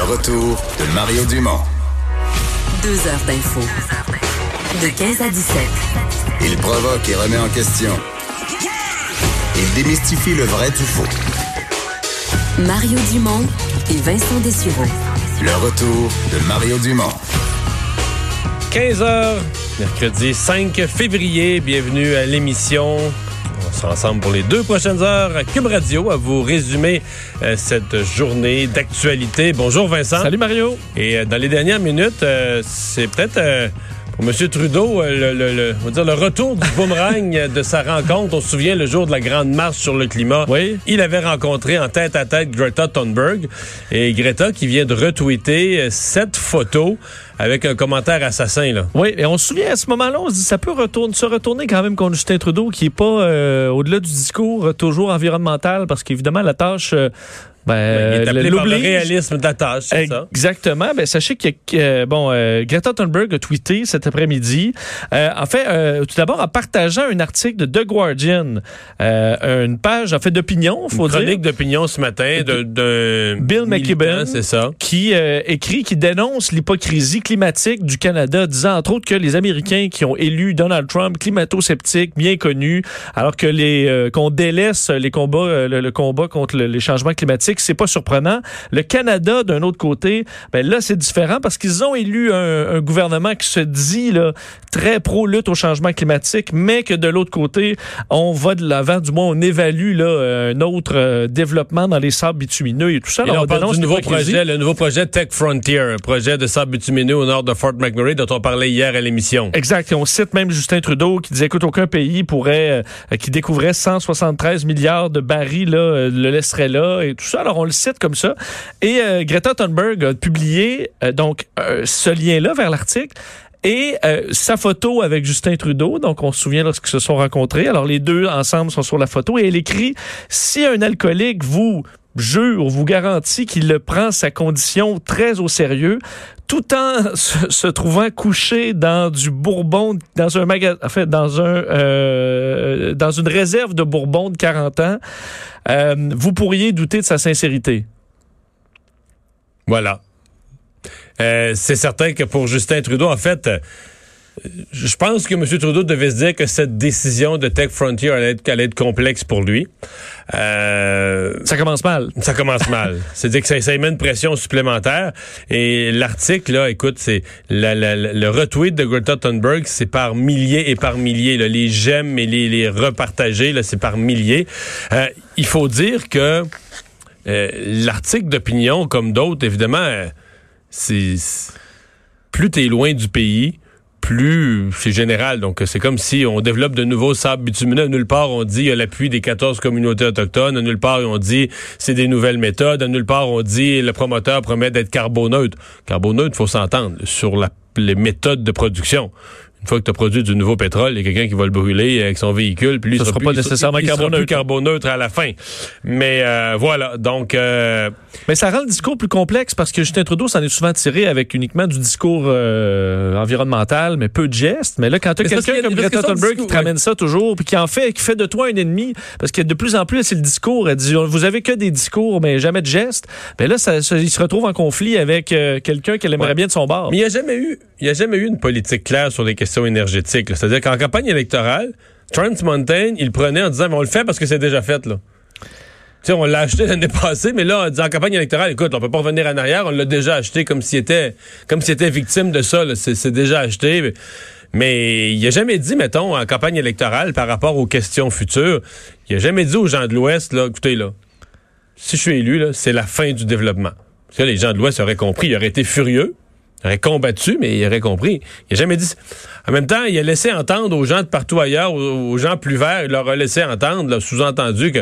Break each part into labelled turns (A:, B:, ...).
A: Le retour de Mario Dumont.
B: Deux heures d'info. De 15 à 17.
A: Il provoque et remet en question. Il démystifie le vrai du faux.
B: Mario Dumont et Vincent Dessureau.
A: Le retour de Mario Dumont.
C: 15h, mercredi 5 février. Bienvenue à l'émission. On sera ensemble pour les deux prochaines heures à Cube Radio à vous résumer euh, cette journée d'actualité. Bonjour Vincent.
D: Salut Mario.
C: Et euh, dans les dernières minutes, euh, c'est peut-être euh, pour M. Trudeau euh, le, le- le- on va dire le retour du boomerang de sa rencontre. On se souvient le jour de la grande marche sur le climat.
D: Oui.
C: Il avait rencontré en tête à tête Greta Thunberg et Greta qui vient de retweeter euh, cette photo avec un commentaire assassin là.
D: Oui, et on se souvient à ce moment-là, on se dit ça peut retourner, se retourner quand même contre Justin Trudeau, qui est pas euh, au-delà du discours toujours environnemental, parce qu'évidemment la tâche, euh, ben,
C: Il est appelé par le réalisme de la tâche, c'est ça.
D: Exactement. Ben, sachez que euh, bon, euh, Greta Thunberg a tweeté cet après-midi. Euh, en fait, euh, tout d'abord en partageant un article de The Guardian, euh, une page en fait d'opinion, faut
C: Une chronique d'opinion ce matin de, de
D: Bill McKibben.
C: c'est ça.
D: qui euh, écrit, qui dénonce l'hypocrisie climatique du Canada, disant entre autres que les Américains qui ont élu Donald Trump, climato-sceptique, bien connu, alors que les euh, qu'on délaisse les combats, euh, le, le combat contre le- les changements climatiques, c'est pas surprenant. Le Canada, d'un autre côté, ben là c'est différent parce qu'ils ont élu un, un gouvernement qui se dit là très pro lutte au changement climatique, mais que de l'autre côté, on va de l'avant, du moins on évalue là un autre euh, développement dans les sables bitumineux et tout ça.
C: Et là, on parle du nouveau projet, le nouveau projet Tech Frontier, un projet de sable bitumineux au nord de Fort McMurray dont on parlait hier à l'émission.
D: Exact. Et on cite même Justin Trudeau qui disait écoute, aucun pays pourrait, euh, qui découvrait 173 milliards de barils, là, euh, le laisserait là et tout ça. Alors, on le cite comme ça. Et euh, Greta Thunberg a publié euh, donc euh, ce lien-là vers l'article. Et sa photo avec Justin Trudeau, donc on se souvient lorsqu'ils se sont rencontrés. Alors les deux ensemble sont sur la photo et elle écrit si un alcoolique vous jure, vous garantit qu'il le prend sa condition très au sérieux, tout en se, trouvant couché dans du bourbon, dans un magasin, en dans un, euh, dans une réserve de bourbon de 40 ans, euh, vous pourriez douter de sa sincérité.
C: Voilà. Euh, c'est certain que pour Justin Trudeau, en fait, je pense que M. Trudeau devait se dire que cette décision de Tech Frontier allait être, allait être complexe pour lui. Euh,
D: Ça commence mal.
C: ça commence mal. C'est-à-dire que ça, ça émet une pression supplémentaire. Et l'article, là, écoute, c'est la- la- la- le retweet de Greta Thunberg, c'est par milliers et par milliers. là. Les j'aime et les, les repartager, là, c'est par milliers. Euh, il faut dire que euh, l'article d'opinion, comme d'autres, évidemment, euh, c'est- plus t'es loin du pays, plus c'est général. Donc, c'est comme si on développe de nouveaux sables bitumineux. Nulle part, on dit il y a l'appui des 14 communautés autochtones. À nulle part, on dit c'est des nouvelles méthodes. À nulle part, on dit le promoteur promet d'être carboneutre. Carboneutre, faut s'entendre sur la- les méthodes de production. Une fois que tu as produit du nouveau pétrole, il y a quelqu'un qui va le brûler avec son véhicule, puis lui,
D: Ça
C: il
D: sera
C: plus-
D: pas
C: il
D: nécessairement
C: il sera plus
D: carboneutre.
C: carboneutre à la fin. Mais euh, voilà, donc... euh,
D: Mais ça rend le discours plus complexe parce que Justin Trudeau s'en est souvent tiré avec uniquement du discours euh, environnemental, mais peu de gestes. Mais là, quand tu as quelqu'un comme Greta Thunberg qui te ramène ça toujours, puis qui en fait, qui fait de toi un ennemi, parce que de plus en plus, c'est le discours. Elle dit, vous avez que des discours, mais jamais de gestes. Mais là, ça, ça- il se retrouve en conflit avec euh, quelqu'un qu'elle aimerait
C: Ouais.
D: bien de son bord.
C: Mais il n'y a jamais eu, il y a jamais eu une politique claire sur les questions énergétiques. là. C'est-à-dire qu'en campagne électorale, Trans Mountain, il prenait en disant, Mais on le fait parce que c'est déjà fait, là. Sais, on l'a acheté l'année passée, mais là, en campagne électorale, écoute, on peut pas revenir en arrière, on l'a déjà acheté comme s'il était, comme s'il était victime de ça. C'est, déjà acheté. Mais, il a jamais dit, mettons, en campagne électorale, par rapport aux questions futures, il a jamais dit aux gens de l'Ouest, là, écoutez, là, si je suis élu, c'est la fin du développement. Que les gens de l'Ouest auraient compris, ils auraient été furieux, ils auraient combattu, mais ils auraient compris. Il a jamais dit. En même temps, il a laissé entendre aux gens de partout ailleurs, aux, aux gens plus verts, il leur a laissé entendre, sous-entendu que,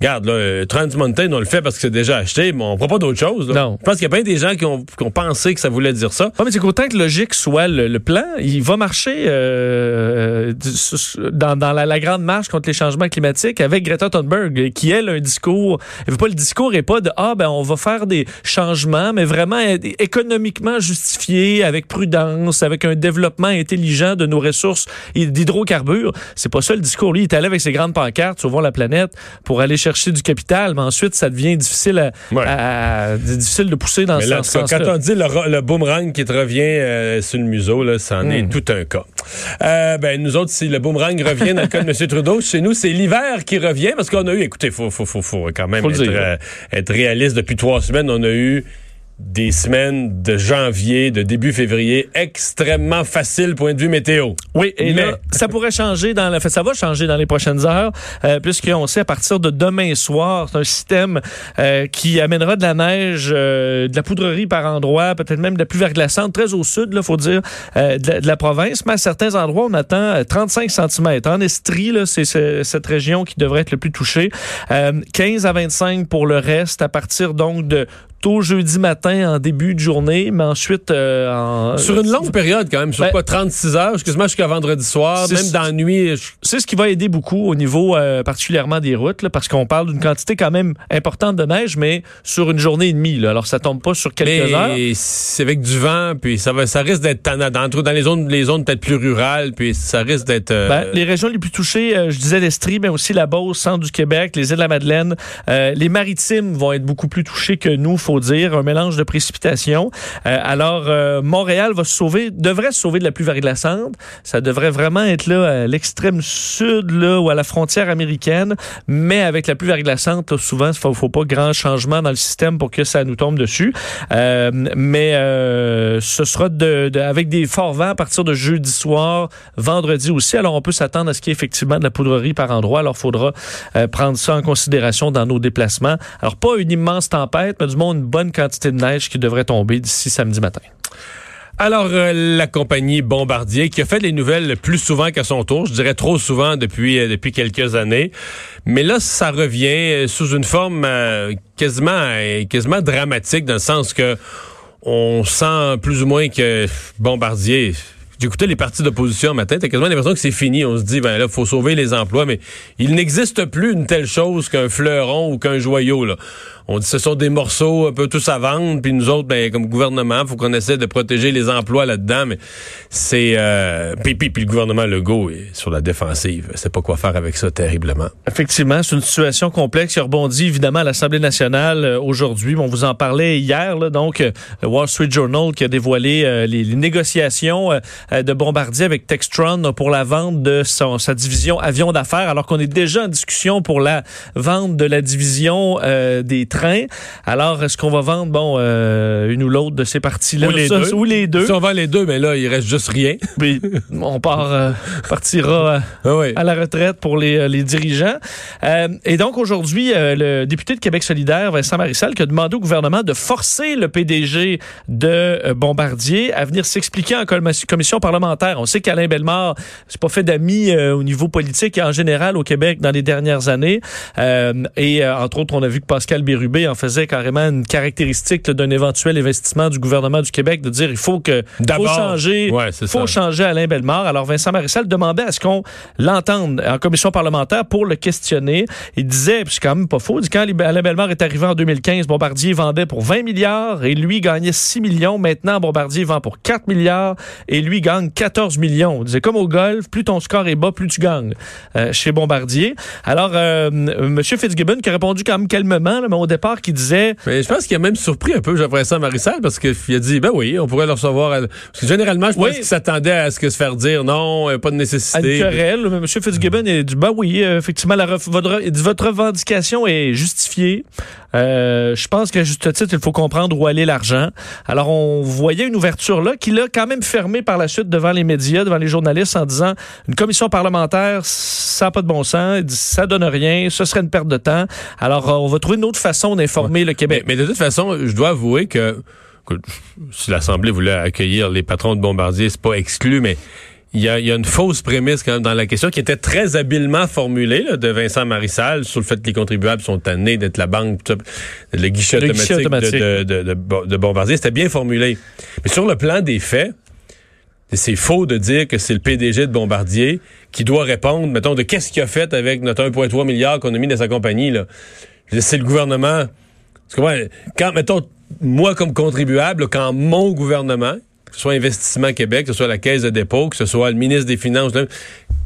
C: regarde, là, euh, Trans Mountain, on le fait parce que c'est déjà acheté, mais on ne fera pas d'autre chose. là.
D: Non.
C: Je pense qu'il y a bien des gens qui ont, qui ont pensé que ça voulait dire ça.
D: Ah, mais c'est qu'autant que logique soit le, le plan, il va marcher euh, du- dans, dans la, la grande marche contre les changements climatiques avec Greta Thunberg, qui elle a un discours. Elle veut pas le discours est pas de ah ben on va faire des changements, mais vraiment économiquement justifié justifié avec prudence, avec un développement intelligent de nos ressources d'hydrocarbures. C'est pas ça le discours. Lui, il est allé avec ses grandes pancartes, sauvons la planète, pour aller chercher du capital, mais ensuite, ça devient difficile, à,
C: Ouais.
D: à- difficile de pousser dans
C: Mais
D: ce
C: là, tout cas,
D: sens-là.
C: quand on dit le, boomerang qui te revient euh, sur le museau, là, c'en
D: Hmm.
C: est tout un cas. Euh, ben, nous autres, si le boomerang revient dans le cas de M. Trudeau, chez nous, c'est l'hiver qui revient parce qu'on a eu, écoutez, faut, faut, faut, faut quand même
D: Faut le
C: être,
D: dire.
C: euh, être réaliste. Depuis trois semaines, on a eu des semaines de janvier, de début février, extrêmement faciles point de vue météo.
D: Oui, et
C: Mais-
D: là, ça pourrait changer dans la, fait, ça va changer dans les prochaines heures, euh, puisqu'on sait à partir de demain soir, c'est un système euh, qui amènera de la neige, euh, de la poudrerie par endroits, peut-être même de la pluie verglaçante, très au sud, là, faut dire, euh, de, la, de la province. Mais à certains endroits, on attend euh, 35 cm. En Estrie, là, c'est ce- cette région qui devrait être le plus touchée. Euh, 15 à 25 pour le reste, à partir donc de tôt jeudi matin en début de journée, mais ensuite euh, en,
C: Sur une longue période, quand même, sur
D: Ben-
C: quoi, 36 heures, excuse-moi, jusqu'à vendredi soir, même dans la nuit. je-
D: C'est ce qui va aider beaucoup au niveau euh, particulièrement des routes, là, parce qu'on parle d'une quantité quand même importante de neige, mais sur une journée et demie. Là. Alors, ça tombe pas sur quelques heures.
C: Mais c'est avec du vent, puis ça va, ça risque d'être dans, dans les zones, les zones peut-être plus rurales, puis ça risque d'être. euh,
D: Ben, les régions les plus touchées, euh, je disais l'Estrie, mais aussi la Beauce, centre du Québec, les îles de la Madeleine. Euh, les maritimes vont être beaucoup plus touchés que nous, faut dire. Un mélange de précipitations. Euh, alors, euh, Montréal va se sauver, devrait se sauver de la pluie verglaçante. Ça devrait vraiment être là à l'extrême sud, là, ou à la frontière américaine. Mais avec la pluie verglaçante, souvent, il faut, faut pas grand changement dans le système pour que ça nous tombe dessus. Euh, mais ce sera de, avec des forts vents à partir de jeudi soir, vendredi aussi. Alors, on peut s'attendre à ce qu'il y ait effectivement de la poudrerie par endroit. Alors, il faudra prendre ça en considération dans nos déplacements. Alors, pas une immense tempête, mais du moins bonne quantité de neige qui devrait tomber d'ici samedi matin.
C: Alors, euh, la compagnie Bombardier, qui a fait les nouvelles plus souvent qu'à son tour, je dirais trop souvent depuis, euh, quelques années. Mais là, ça revient euh, sous une forme quasiment, quasiment dramatique, dans le sens que on sent plus ou moins que Bombardier... J'écoutais les partis d'opposition matin, t'as quasiment l'impression que c'est fini. On se dit, ben là, faut sauver les emplois, mais il n'existe plus une telle chose qu'un fleuron ou qu'un joyau, là. On dit ce sont des morceaux un peu tous à vendre, puis nous autres, ben, comme gouvernement, faut qu'on essaie de protéger les emplois là-dedans, mais c'est... Euh, puis, puis, puis le gouvernement Legault est sur la défensive. C'est pas quoi faire avec ça terriblement.
D: Effectivement, c'est une situation complexe qui rebondit évidemment à l'Assemblée nationale euh, aujourd'hui. On vous en parlait hier, là, donc euh, le Wall Street Journal qui a dévoilé euh, les, négociations euh, euh, de Bombardier avec Textron pour la vente de sa division avion d'affaires, alors qu'on est déjà en discussion pour la vente de la division euh, des trains. Alors, est-ce qu'on va vendre, bon, euh, une ou l'autre de ces parties-là?
C: Ou les deux.
D: Ou les deux.
C: Si on vend les deux, mais là, il reste juste rien.
D: Puis, on part, euh, partira... euh,
C: Ah oui.
D: à la retraite pour les, euh, les dirigeants. Euh, et donc aujourd'hui, euh, le député de Québec solidaire, Vincent Marissal, qui a demandé au gouvernement de forcer le PDG de Bombardier à venir s'expliquer en commission parlementaire. On sait qu'Alain Bellemare, c'est pas fait d'amis au niveau politique et en général au Québec dans les dernières années. Euh, et euh, entre autres, on a vu que Pascal Bérubé en faisait carrément une caractéristique d'un éventuel investissement du gouvernement du Québec de dire il faut que faut changer,
C: Ouais,
D: faut
C: ça.
D: changer Alain Bellemare. Alors Vincent Marissal demandait à ce qu'on l'entende en commission parlementaire pour le questionner. Il disait, puis c'est quand même pas faux, dit quand Alain Bellemare est arrivé en 2015, Bombardier vendait pour 20 milliards et lui gagnait 6 millions. Maintenant, Bombardier vend pour 4 milliards et lui gagne 14 millions. Il disait comme au golf, plus ton score est bas, plus tu gagnes euh, chez Bombardier. Alors, euh, M. Fitzgibbon qui a répondu quand même calmement, là, mais au départ, qui disait
C: Mais je pense qu'il a même surpris un peu Jean-François Marissal parce qu'il a dit ben oui, on pourrait le recevoir. à- Parce que généralement, je pense
D: Oui.
C: qu'il s'attendait à ce que se faire dire non, euh, pas de
D: à une
C: nécessité.
D: querelle. M. Fitzgibbon a dit, bah oui, euh, effectivement, la ref- votre, revendication est justifiée. Euh, je pense qu'à juste titre, il faut comprendre où aller l'argent. Alors, on voyait une ouverture là qui l'a quand même fermé par la suite devant les médias, devant les journalistes en disant, une commission parlementaire, ça n'a pas de bon sens, ça donne rien, ce serait une perte de temps. Alors, on va trouver une autre façon d'informer le Québec.
C: mais de toute façon, je dois avouer que, si l'Assemblée voulait accueillir les patrons de Bombardier, c'est pas exclu, mais il y a, il y a une fausse prémisse quand même dans la question qui était très habilement formulée là, de Vincent Marissal sur le fait que les contribuables sont tannés d'être la banque, le guichet
D: Le
C: automatique,
D: guichet automatique.
C: De, de, de, de- de Bombardier. C'était bien formulé. Mais sur le plan des faits, c'est faux de dire que c'est le PDG de Bombardier qui doit répondre, mettons, de qu'est-ce qu'il a fait avec notre 1,3 milliard qu'on a mis dans sa compagnie. là. C'est le gouvernement. Quand, mettons, moi, comme contribuable, quand mon gouvernement, que ce soit Investissement Québec, que ce soit la Caisse de dépôt, que ce soit le ministre des Finances,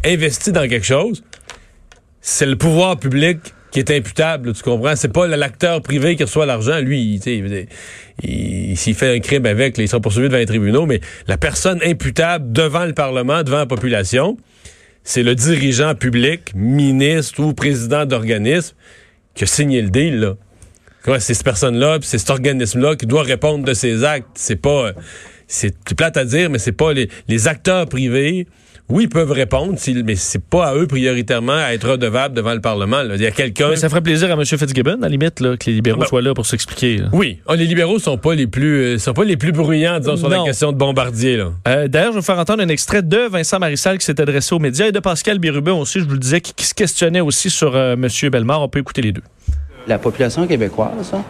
C: investit dans quelque chose, c'est le pouvoir public qui est imputable, tu comprends? C'est pas l'acteur privé qui reçoit l'argent. Lui, il, il fait un crime avec, là, il sera poursuivi devant les tribunaux, mais la personne imputable devant le Parlement, devant la population, c'est le dirigeant public, ministre ou président d'organisme qui a signé le deal, là. C'est cette personne-là, c'est cet organisme-là qui doit répondre de ses actes. C'est pas. C'est plate à dire, mais c'est pas les, les acteurs privés. Oui, ils peuvent répondre, mais c'est pas à eux prioritairement à être redevables devant le Parlement. là. Il y a quelqu'un.
D: Ça ferait plaisir à M. Fitzgibbon, à la limite, là, que les libéraux
C: Ben-
D: soient là pour s'expliquer.
C: Oui, Ah, les libéraux sont pas les plus euh, sont pas les plus bruyants, disons, sur la question de Bombardier.
D: Euh, D'ailleurs, je vais vous faire entendre un extrait de Vincent Marissal qui s'est adressé aux médias et de Pascal Bérubin aussi, je vous le disais, qui, qui se questionnait aussi sur euh, M. Bellemare. On peut écouter les deux.
E: La population québécoise, là,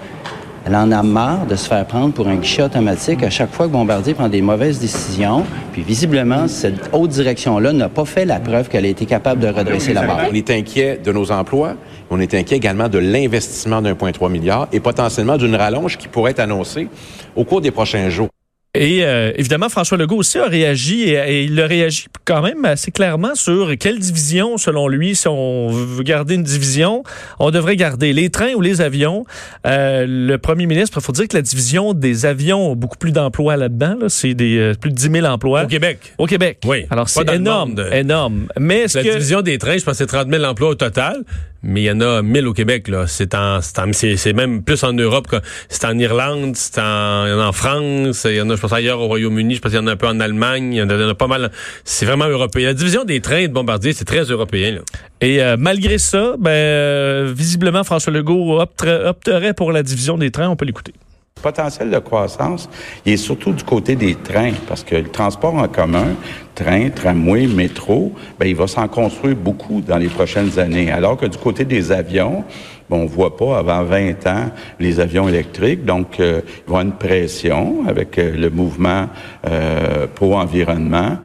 E: elle en a marre de se faire prendre pour un guichet automatique à chaque fois que Bombardier prend des mauvaises décisions. Puis visiblement, cette haute direction-là n'a pas fait la preuve qu'elle a été capable de redresser la barre.
F: On est inquiet de nos emplois, on est inquiet également de l'investissement d'1,3 milliard et potentiellement d'une rallonge qui pourrait être annoncée au cours des prochains jours.
D: Et euh, évidemment, François Legault aussi a réagi et, et il a réagi quand même assez clairement sur quelle division, selon lui, si on veut garder une division, on devrait garder les trains ou les avions. Euh, le premier ministre, il faut dire que la division des avions a beaucoup plus d'emplois là-dedans. Là. C'est des euh, plus de 10 000 emplois.
C: Au Québec.
D: Au Québec.
C: Oui.
D: Alors c'est énorme,
C: monde.
D: énorme. Mais
C: La
D: que
C: division des trains, je pense que c'est 30 000 emplois au total, mais il y en a 1000 au Québec. là. C'est en, c'est même plus en Europe. que- C'est en Irlande, c'est en, en France, il y en a, je pense, ailleurs au Royaume-Uni, je pense qu'il y en a un peu en Allemagne, il y en a, pas mal. C'est vraiment européen. La division des trains de Bombardier, c'est très européen. Là.
D: Et euh, malgré ça, ben, euh, visiblement, François Legault opterait pour la division des trains. On peut l'écouter.
G: Le potentiel de croissance, il est surtout du côté des trains, parce que le transport en commun, train, tramway, métro, ben, il va s'en construire beaucoup dans les prochaines années. Alors que du côté des avions, bon, on voit pas avant 20 ans les avions électriques, donc euh, il y avoir une pression avec euh, le mouvement euh, pro-environnement.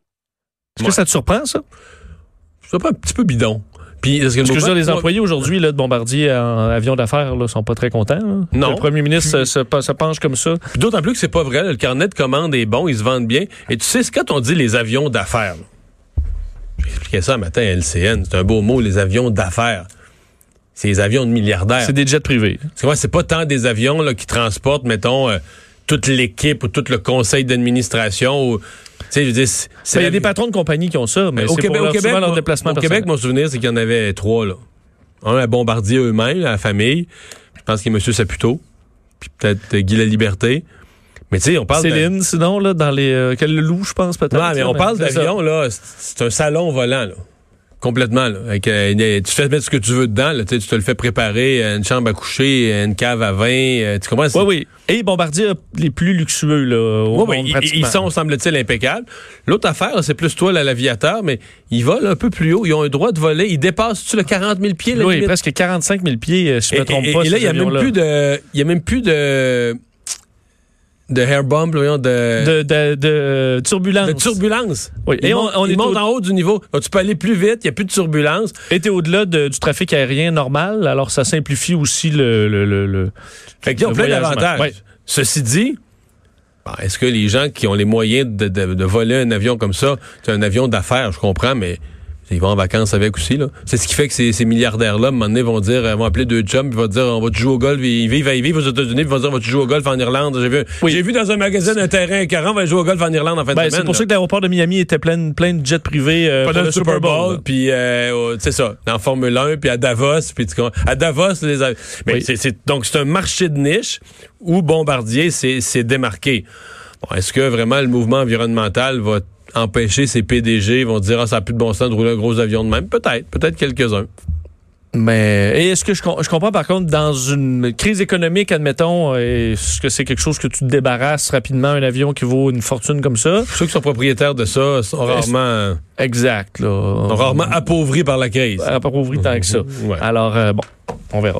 D: Est-ce que ça te surprend, ça?
C: C'est pas un petit peu bidon. Puis, est-ce que le
D: Parce que je veux dire,
C: mouvement-
D: les employés aujourd'hui de Bombardier en avion d'affaires là, sont pas très contents. là.
C: Non.
D: Le premier ministre se, se- se penche comme ça.
C: Puis D'autant plus que c'est pas vrai. Le carnet de commandes est bon, ils se vendent bien. Et tu sais, quand on dit les avions d'affaires. J'ai expliqué ça un matin à LCN. C'est un beau mot, les avions d'affaires. C'est les avions de milliardaires.
D: C'est des jets privés.
C: C'est quoi, c'est pas tant des avions là, qui transportent, mettons, euh, toute l'équipe ou tout le conseil d'administration. ou- sais, je
D: Ben, Il y a des patrons de compagnie qui ont ça, mais
C: au
D: c'est
C: Québec,
D: pour leur,
C: au Québec,
D: leur déplacement
C: au Québec, mon souvenir, c'est qu'il y en avait trois, là. Un à Bombardier eux-mêmes, la famille. Je pense qu'il y a M. Saputo. Puis peut-être euh, Guy La Liberté. Mais tu sais, on parle de-
D: Céline, sinon, là, dans les... Euh, quel loup, je pense, peut-être.
C: Non, mais on parle d'avion, là. c'est- C'est un salon volant, là. Complètement, là. Avec, euh, tu fais mettre ce que tu veux dedans, là. Tu te le fais préparer, euh, une chambre à coucher, euh, une cave à vin. euh, tu comprends?
D: Oui, oui. Et Bombardier les plus luxueux, là, au
C: Oui,
D: monde,
C: ils-
D: pratiquement.
C: ils sont, semble-t-il, impeccables. L'autre affaire, là, c'est plus toi, là, l'aviateur, mais ils volent un peu plus haut. Ils ont un droit de voler. Ils dépassent-tu le 40 000 pieds, la
D: Oui, presque 45 000 pieds, si je
C: Et,
D: me trompe
C: et-
D: pas.
C: et là, il n'y a a même plus de, de hair voyons, de,
D: de, de, de turbulence.
C: de turbulence.
D: Oui.
C: Ils
D: Et on-
C: montent,
D: on
C: ils
D: est
C: montent
D: au-
C: en haut du niveau. Tu peux aller plus vite, il n'y a plus de turbulence.
D: était au-delà de- du trafic aérien normal, alors ça simplifie aussi le... le, le, le-
C: Fait qu'il y a
D: le
C: plein d'avantages.
D: Ouais.
C: Ceci dit, bon, est-ce que les gens qui ont les moyens de, de- de voler un avion comme ça, c'est un avion d'affaires, je comprends, mais ils vont en vacances avec aussi. là. C'est ce qui fait que ces, ces milliardaires-là, à un moment donné, vont dire, euh, vont appeler deux chums, puis vont dire, on va te jouer au golf. Ils vivent, ils vivent aux États-Unis, puis ils vont dire, on va te jouer au golf en Irlande. J'ai vu,
D: Oui.
C: j'ai vu dans un magazine un terrain à 40, on va jouer au golf en Irlande en fin
D: Ben,
C: de
D: c'est
C: semaine.
D: pour
C: là.
D: ça que l'aéroport de Miami était plein, plein de jets privés euh,
C: pendant
D: pour
C: le Super Bowl, puis euh, c'est ça, en Formule 1, puis à Davos, puis à Davos les mais
D: Oui.
C: c'est, c'est- donc c'est un marché de niche où Bombardier s'est, s'est démarqué. Bon, est-ce que vraiment le mouvement environnemental va empêcher ces PDG vont dire ah ça a plus de bon sens de rouler un gros avion de même peut-être peut-être quelques-uns
D: Mais et est-ce que je, com- je comprends par contre dans une crise économique, admettons, euh, est-ce que c'est quelque chose que tu te débarrasses rapidement un avion qui vaut une fortune comme ça?
C: Ceux qui sont propriétaires de ça sont rarement
D: Exact là.
C: sont rarement appauvris par la crise
D: appauvri tant que ça.
C: Ouais.
D: Alors euh, bon, on verra.